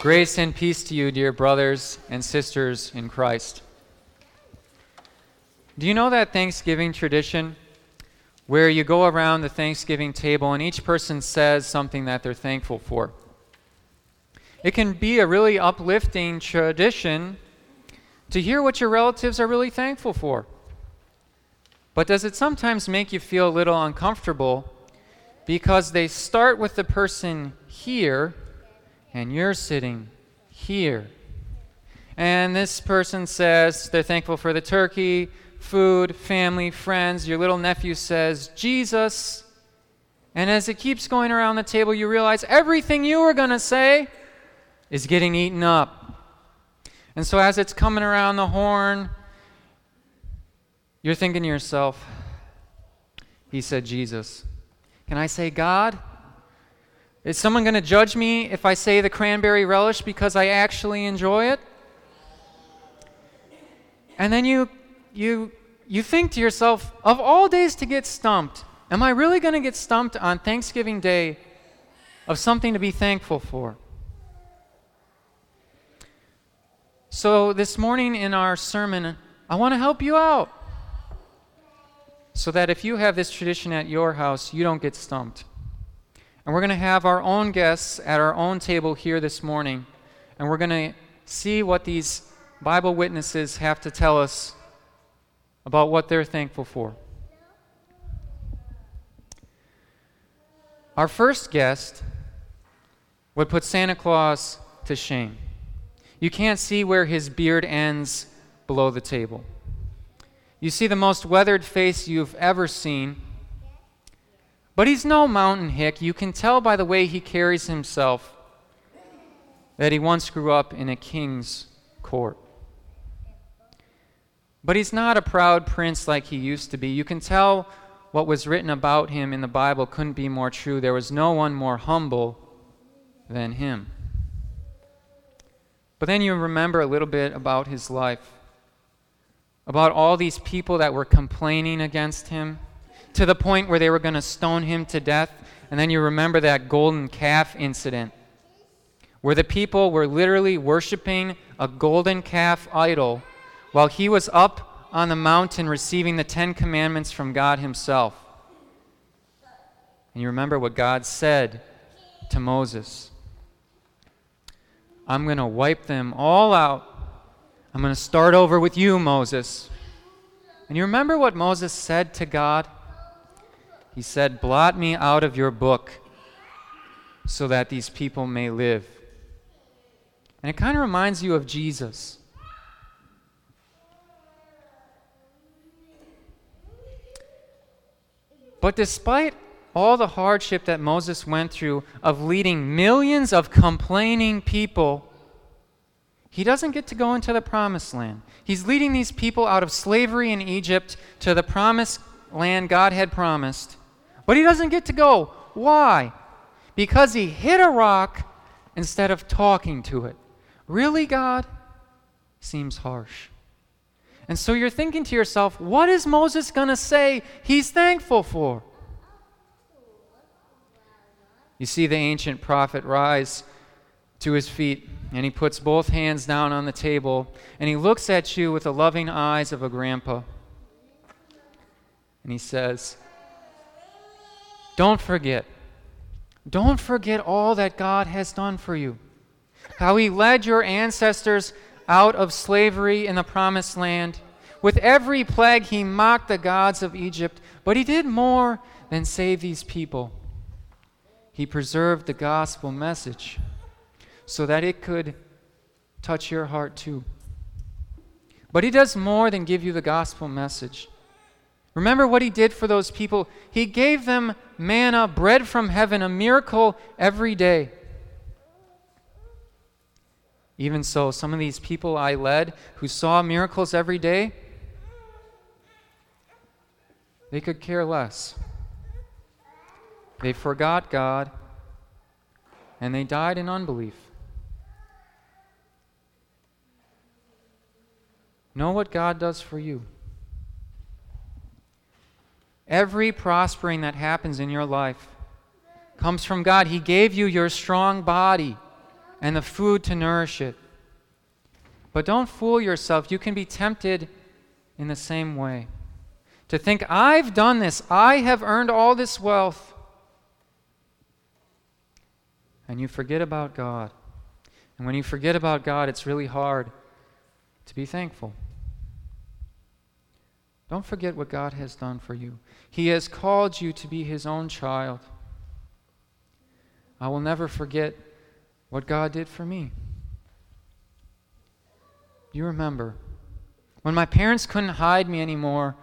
Grace and peace to you, dear brothers and sisters in Christ. Do you know that Thanksgiving tradition where you go around the Thanksgiving table and each person says something that they're thankful for? It can be a really uplifting tradition to hear what your relatives are really thankful for. But does it sometimes make you feel a little uncomfortable because they start with the person here and you're sitting here? And this person says they're thankful for the turkey, food, family, friends. Your little nephew says, Jesus. And as it keeps going around the table, you realize everything you were going to say is getting eaten up. And so as it's coming around the horn, you're thinking to yourself, he said Jesus. Can I say God? Is someone going to judge me if I say the cranberry relish because I actually enjoy it? And then you you you think to yourself, of all days to get stumped, am I really going to get stumped on Thanksgiving Day of something to be thankful for? So, this morning in our sermon, I want to help you out so that if you have this tradition at your house, you don't get stumped. And we're going to have our own guests at our own table here this morning, and we're going to see what these Bible witnesses have to tell us about what they're thankful for. Our first guest would put Santa Claus to shame. You can't see where his beard ends below the table. You see the most weathered face you've ever seen. But he's no mountain hick. You can tell by the way he carries himself that he once grew up in a king's court. But he's not a proud prince like he used to be. You can tell what was written about him in the Bible couldn't be more true. There was no one more humble than him. But then you remember a little bit about his life, about all these people that were complaining against him to the point where they were going to stone him to death. And then you remember that golden calf incident where the people were literally worshiping a golden calf idol while he was up on the mountain receiving the Ten Commandments from God Himself. And you remember what God said to Moses I'm going to wipe them all out. I'm going to start over with you, Moses. And you remember what Moses said to God? He said, Blot me out of your book so that these people may live. And it kind of reminds you of Jesus. But despite all the hardship that Moses went through of leading millions of complaining people, he doesn't get to go into the promised land. He's leading these people out of slavery in Egypt to the promised land God had promised. But he doesn't get to go. Why? Because he hit a rock instead of talking to it. Really, God? Seems harsh. And so you're thinking to yourself, what is Moses going to say he's thankful for? You see the ancient prophet rise to his feet, and he puts both hands down on the table, and he looks at you with the loving eyes of a grandpa. And he says, Don't forget. Don't forget all that God has done for you. How he led your ancestors out of slavery in the promised land. With every plague, he mocked the gods of Egypt, but he did more than save these people he preserved the gospel message so that it could touch your heart too. But he does more than give you the gospel message. Remember what he did for those people? He gave them manna, bread from heaven, a miracle every day. Even so, some of these people I led who saw miracles every day, they could care less. They forgot God and they died in unbelief. Know what God does for you. Every prospering that happens in your life comes from God. He gave you your strong body and the food to nourish it. But don't fool yourself. You can be tempted in the same way to think, I've done this, I have earned all this wealth. And you forget about God. And when you forget about God, it's really hard to be thankful. Don't forget what God has done for you. He has called you to be His own child. I will never forget what God did for me. You remember when my parents couldn't hide me anymore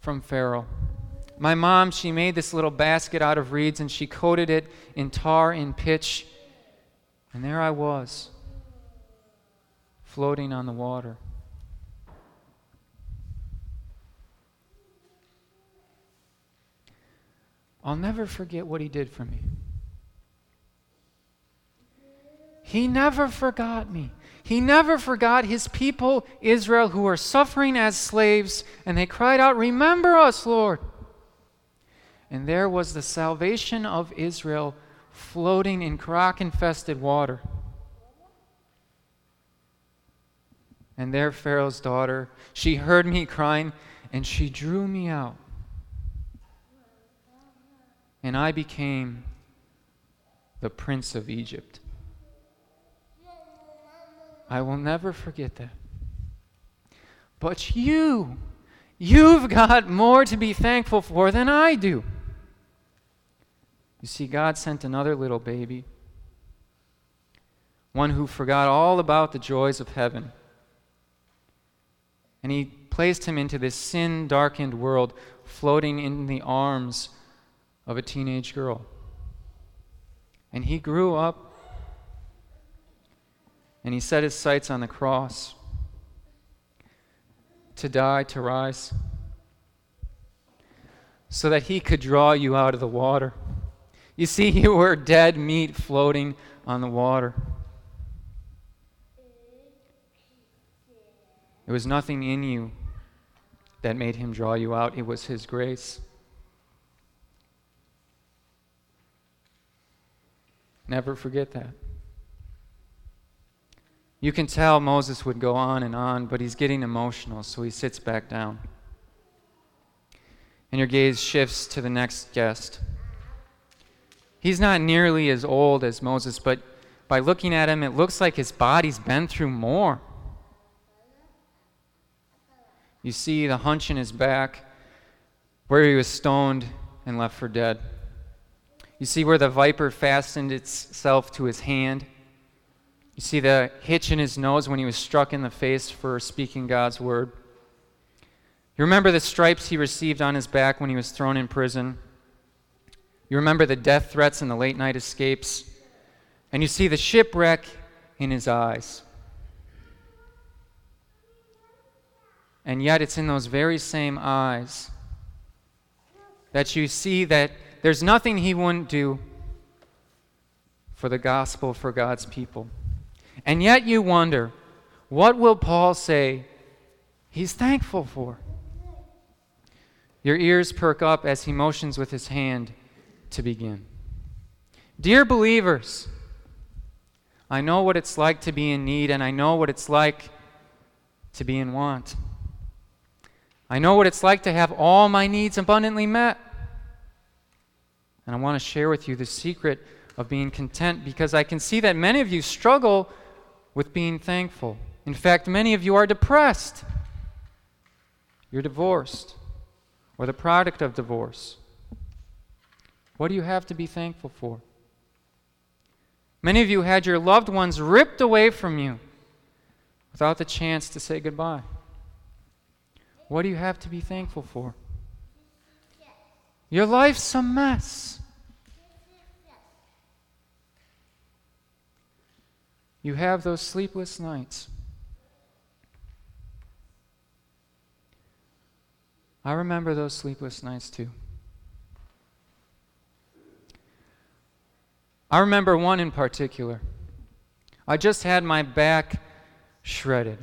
from Pharaoh. My mom, she made this little basket out of reeds and she coated it in tar and pitch. And there I was, floating on the water. I'll never forget what he did for me. He never forgot me. He never forgot his people, Israel, who were suffering as slaves, and they cried out, Remember us, Lord. And there was the salvation of Israel floating in croc infested water. And there, Pharaoh's daughter, she heard me crying, and she drew me out. And I became the prince of Egypt. I will never forget that. But you, you've got more to be thankful for than I do. You see, God sent another little baby, one who forgot all about the joys of heaven. And He placed him into this sin darkened world, floating in the arms of a teenage girl. And he grew up and he set his sights on the cross to die, to rise, so that he could draw you out of the water. You see, you were dead meat floating on the water. It was nothing in you that made him draw you out, it was his grace. Never forget that. You can tell Moses would go on and on, but he's getting emotional, so he sits back down. And your gaze shifts to the next guest. He's not nearly as old as Moses, but by looking at him, it looks like his body's been through more. You see the hunch in his back where he was stoned and left for dead. You see where the viper fastened itself to his hand. You see the hitch in his nose when he was struck in the face for speaking God's word. You remember the stripes he received on his back when he was thrown in prison. You remember the death threats and the late night escapes. And you see the shipwreck in his eyes. And yet, it's in those very same eyes that you see that there's nothing he wouldn't do for the gospel, for God's people. And yet you wonder, what will Paul say he's thankful for? Your ears perk up as he motions with his hand to begin. Dear believers, I know what it's like to be in need, and I know what it's like to be in want. I know what it's like to have all my needs abundantly met. And I want to share with you the secret of being content because I can see that many of you struggle with being thankful. In fact, many of you are depressed. You're divorced or the product of divorce. What do you have to be thankful for? Many of you had your loved ones ripped away from you without the chance to say goodbye. What do you have to be thankful for? Your life's a mess. You have those sleepless nights. I remember those sleepless nights too. I remember one in particular. I just had my back shredded,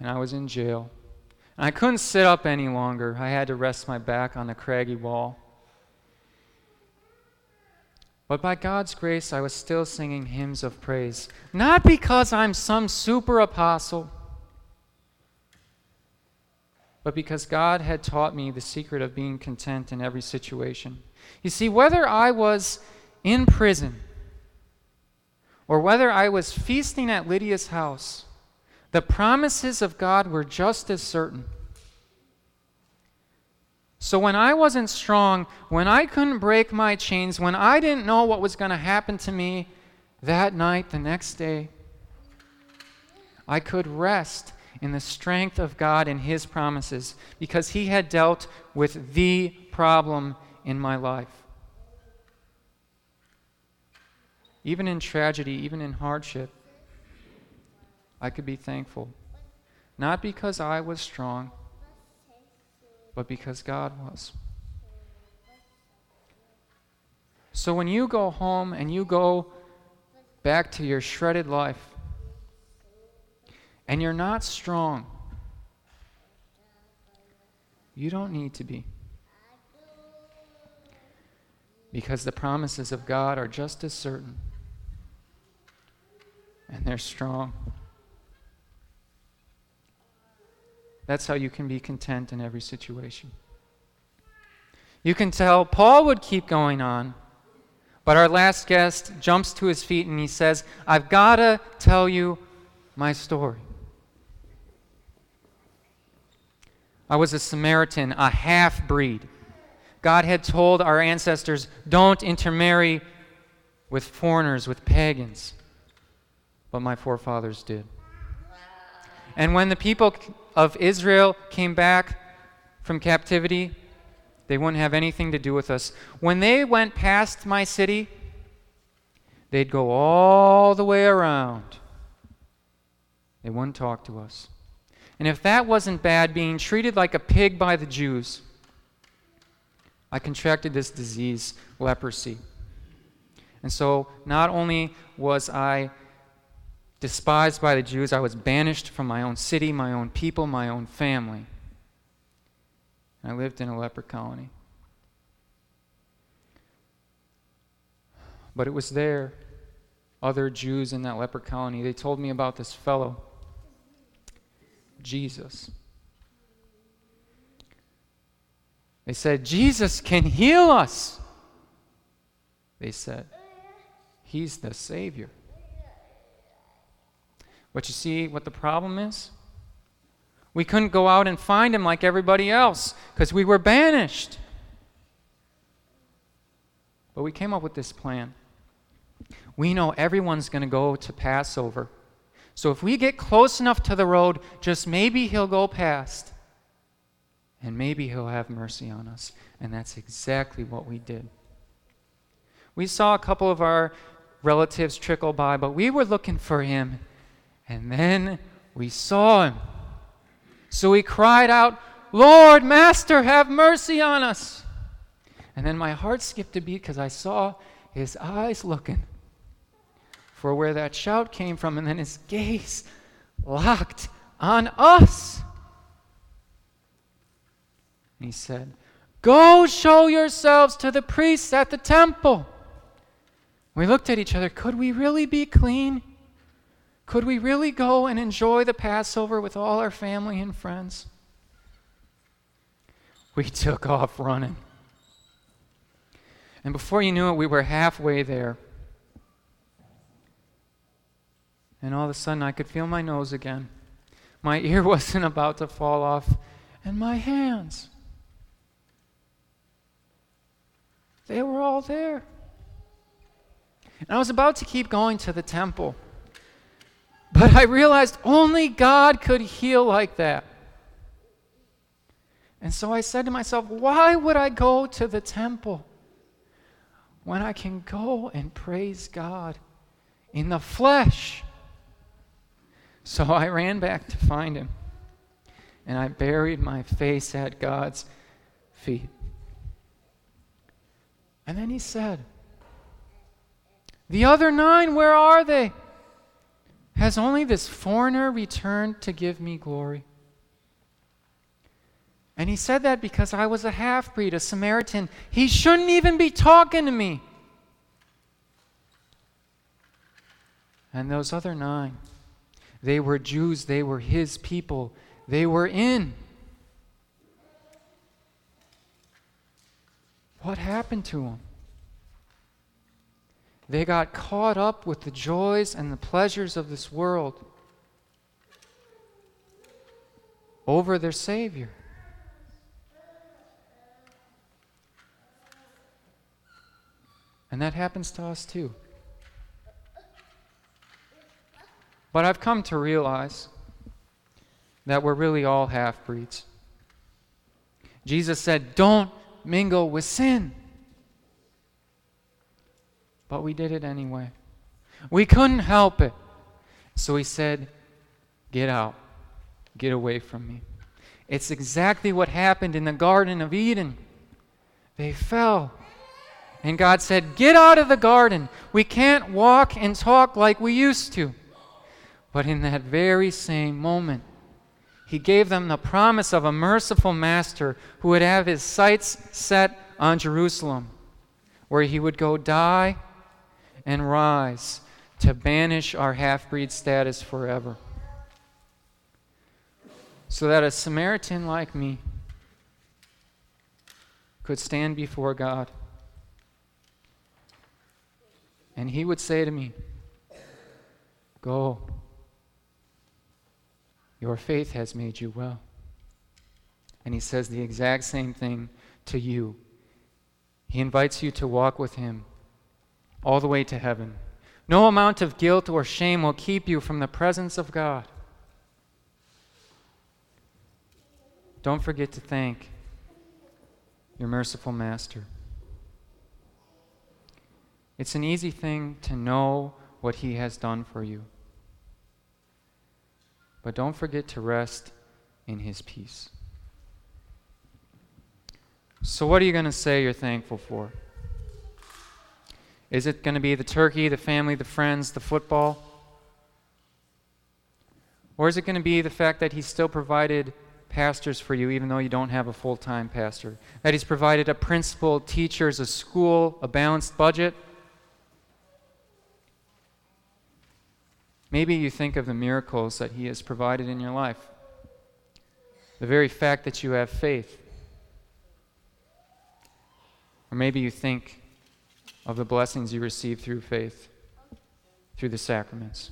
and I was in jail. I couldn't sit up any longer. I had to rest my back on the craggy wall. But by God's grace, I was still singing hymns of praise. Not because I'm some super apostle, but because God had taught me the secret of being content in every situation. You see, whether I was in prison or whether I was feasting at Lydia's house, the promises of God were just as certain. So when I wasn't strong, when I couldn't break my chains, when I didn't know what was going to happen to me that night, the next day, I could rest in the strength of God and His promises because He had dealt with the problem in my life. Even in tragedy, even in hardship, I could be thankful. Not because I was strong, but because God was. So when you go home and you go back to your shredded life, and you're not strong, you don't need to be. Because the promises of God are just as certain and they're strong. That's how you can be content in every situation. You can tell Paul would keep going on, but our last guest jumps to his feet and he says, I've got to tell you my story. I was a Samaritan, a half breed. God had told our ancestors, don't intermarry with foreigners, with pagans but my forefathers did. And when the people of Israel came back from captivity, they wouldn't have anything to do with us. When they went past my city, they'd go all the way around. They wouldn't talk to us. And if that wasn't bad, being treated like a pig by the Jews, I contracted this disease, leprosy. And so not only was I despised by the Jews. I was banished from my own city, my own people, my own family. I lived in a leper colony. But it was there, other Jews in that leper colony, they told me about this fellow, Jesus. They said, Jesus can heal us. They said, He's the Savior. But you see what the problem is? We couldn't go out and find him like everybody else because we were banished. But we came up with this plan. We know everyone's going to go to Passover. So if we get close enough to the road, just maybe he'll go past. And maybe he'll have mercy on us. And that's exactly what we did. We saw a couple of our relatives trickle by, but we were looking for him and then we saw him. So we cried out, Lord, Master, have mercy on us. And then my heart skipped a beat because I saw his eyes looking for where that shout came from, and then his gaze locked on us. And he said, Go show yourselves to the priests at the temple. We looked at each other. Could we really be clean? Could we really go and enjoy the Passover with all our family and friends? We took off running. And before you knew it, we were halfway there. And all of a sudden, I could feel my nose again. My ear wasn't about to fall off, and my hands. They were all there. And I was about to keep going to the temple. But I realized only God could heal like that. And so I said to myself, why would I go to the temple when I can go and praise God in the flesh? So I ran back to find him. And I buried my face at God's feet. And then he said, The other nine, where are they? Has only this foreigner returned to give me glory? And he said that because I was a half breed, a Samaritan. He shouldn't even be talking to me. And those other nine, they were Jews, they were his people, they were in. What happened to them? They got caught up with the joys and the pleasures of this world over their Savior. And that happens to us too. But I've come to realize that we're really all half breeds. Jesus said, Don't mingle with sin. But we did it anyway. We couldn't help it. So he said, Get out. Get away from me. It's exactly what happened in the Garden of Eden. They fell. And God said, Get out of the garden. We can't walk and talk like we used to. But in that very same moment, He gave them the promise of a merciful master who would have his sights set on Jerusalem, where he would go die and rise to banish our half breed status forever. So that a Samaritan like me could stand before God and he would say to me, Go. Your faith has made you well. And he says the exact same thing to you. He invites you to walk with him all the way to heaven. No amount of guilt or shame will keep you from the presence of God. Don't forget to thank your merciful Master. It's an easy thing to know what He has done for you. But don't forget to rest in His peace. So, what are you going to say you're thankful for? Is it going to be the turkey, the family, the friends, the football? Or is it going to be the fact that He's still provided pastors for you, even though you don't have a full time pastor? That He's provided a principal, teachers, a school, a balanced budget? Maybe you think of the miracles that He has provided in your life, the very fact that you have faith. Or maybe you think of the blessings you receive through faith, through the sacraments.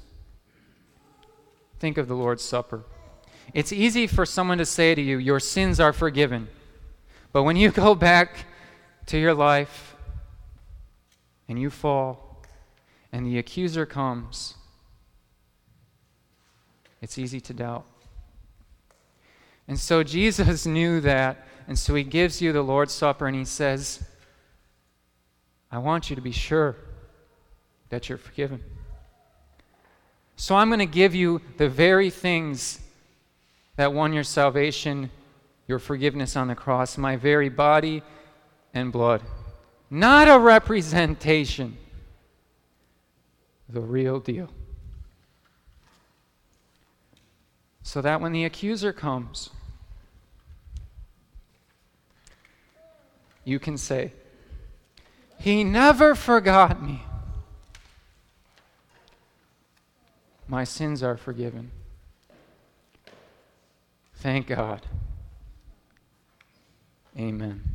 Think of the Lord's Supper. It's easy for someone to say to you, Your sins are forgiven. But when you go back to your life and you fall, and the accuser comes, it's easy to doubt. And so Jesus knew that, and so he gives you the Lord's Supper and he says, I want you to be sure that you're forgiven. So I'm going to give you the very things that won your salvation, your forgiveness on the cross, my very body and blood. Not a representation, the real deal. so that when the accuser comes, you can say, He never forgot me. My sins are forgiven. Thank God. Amen.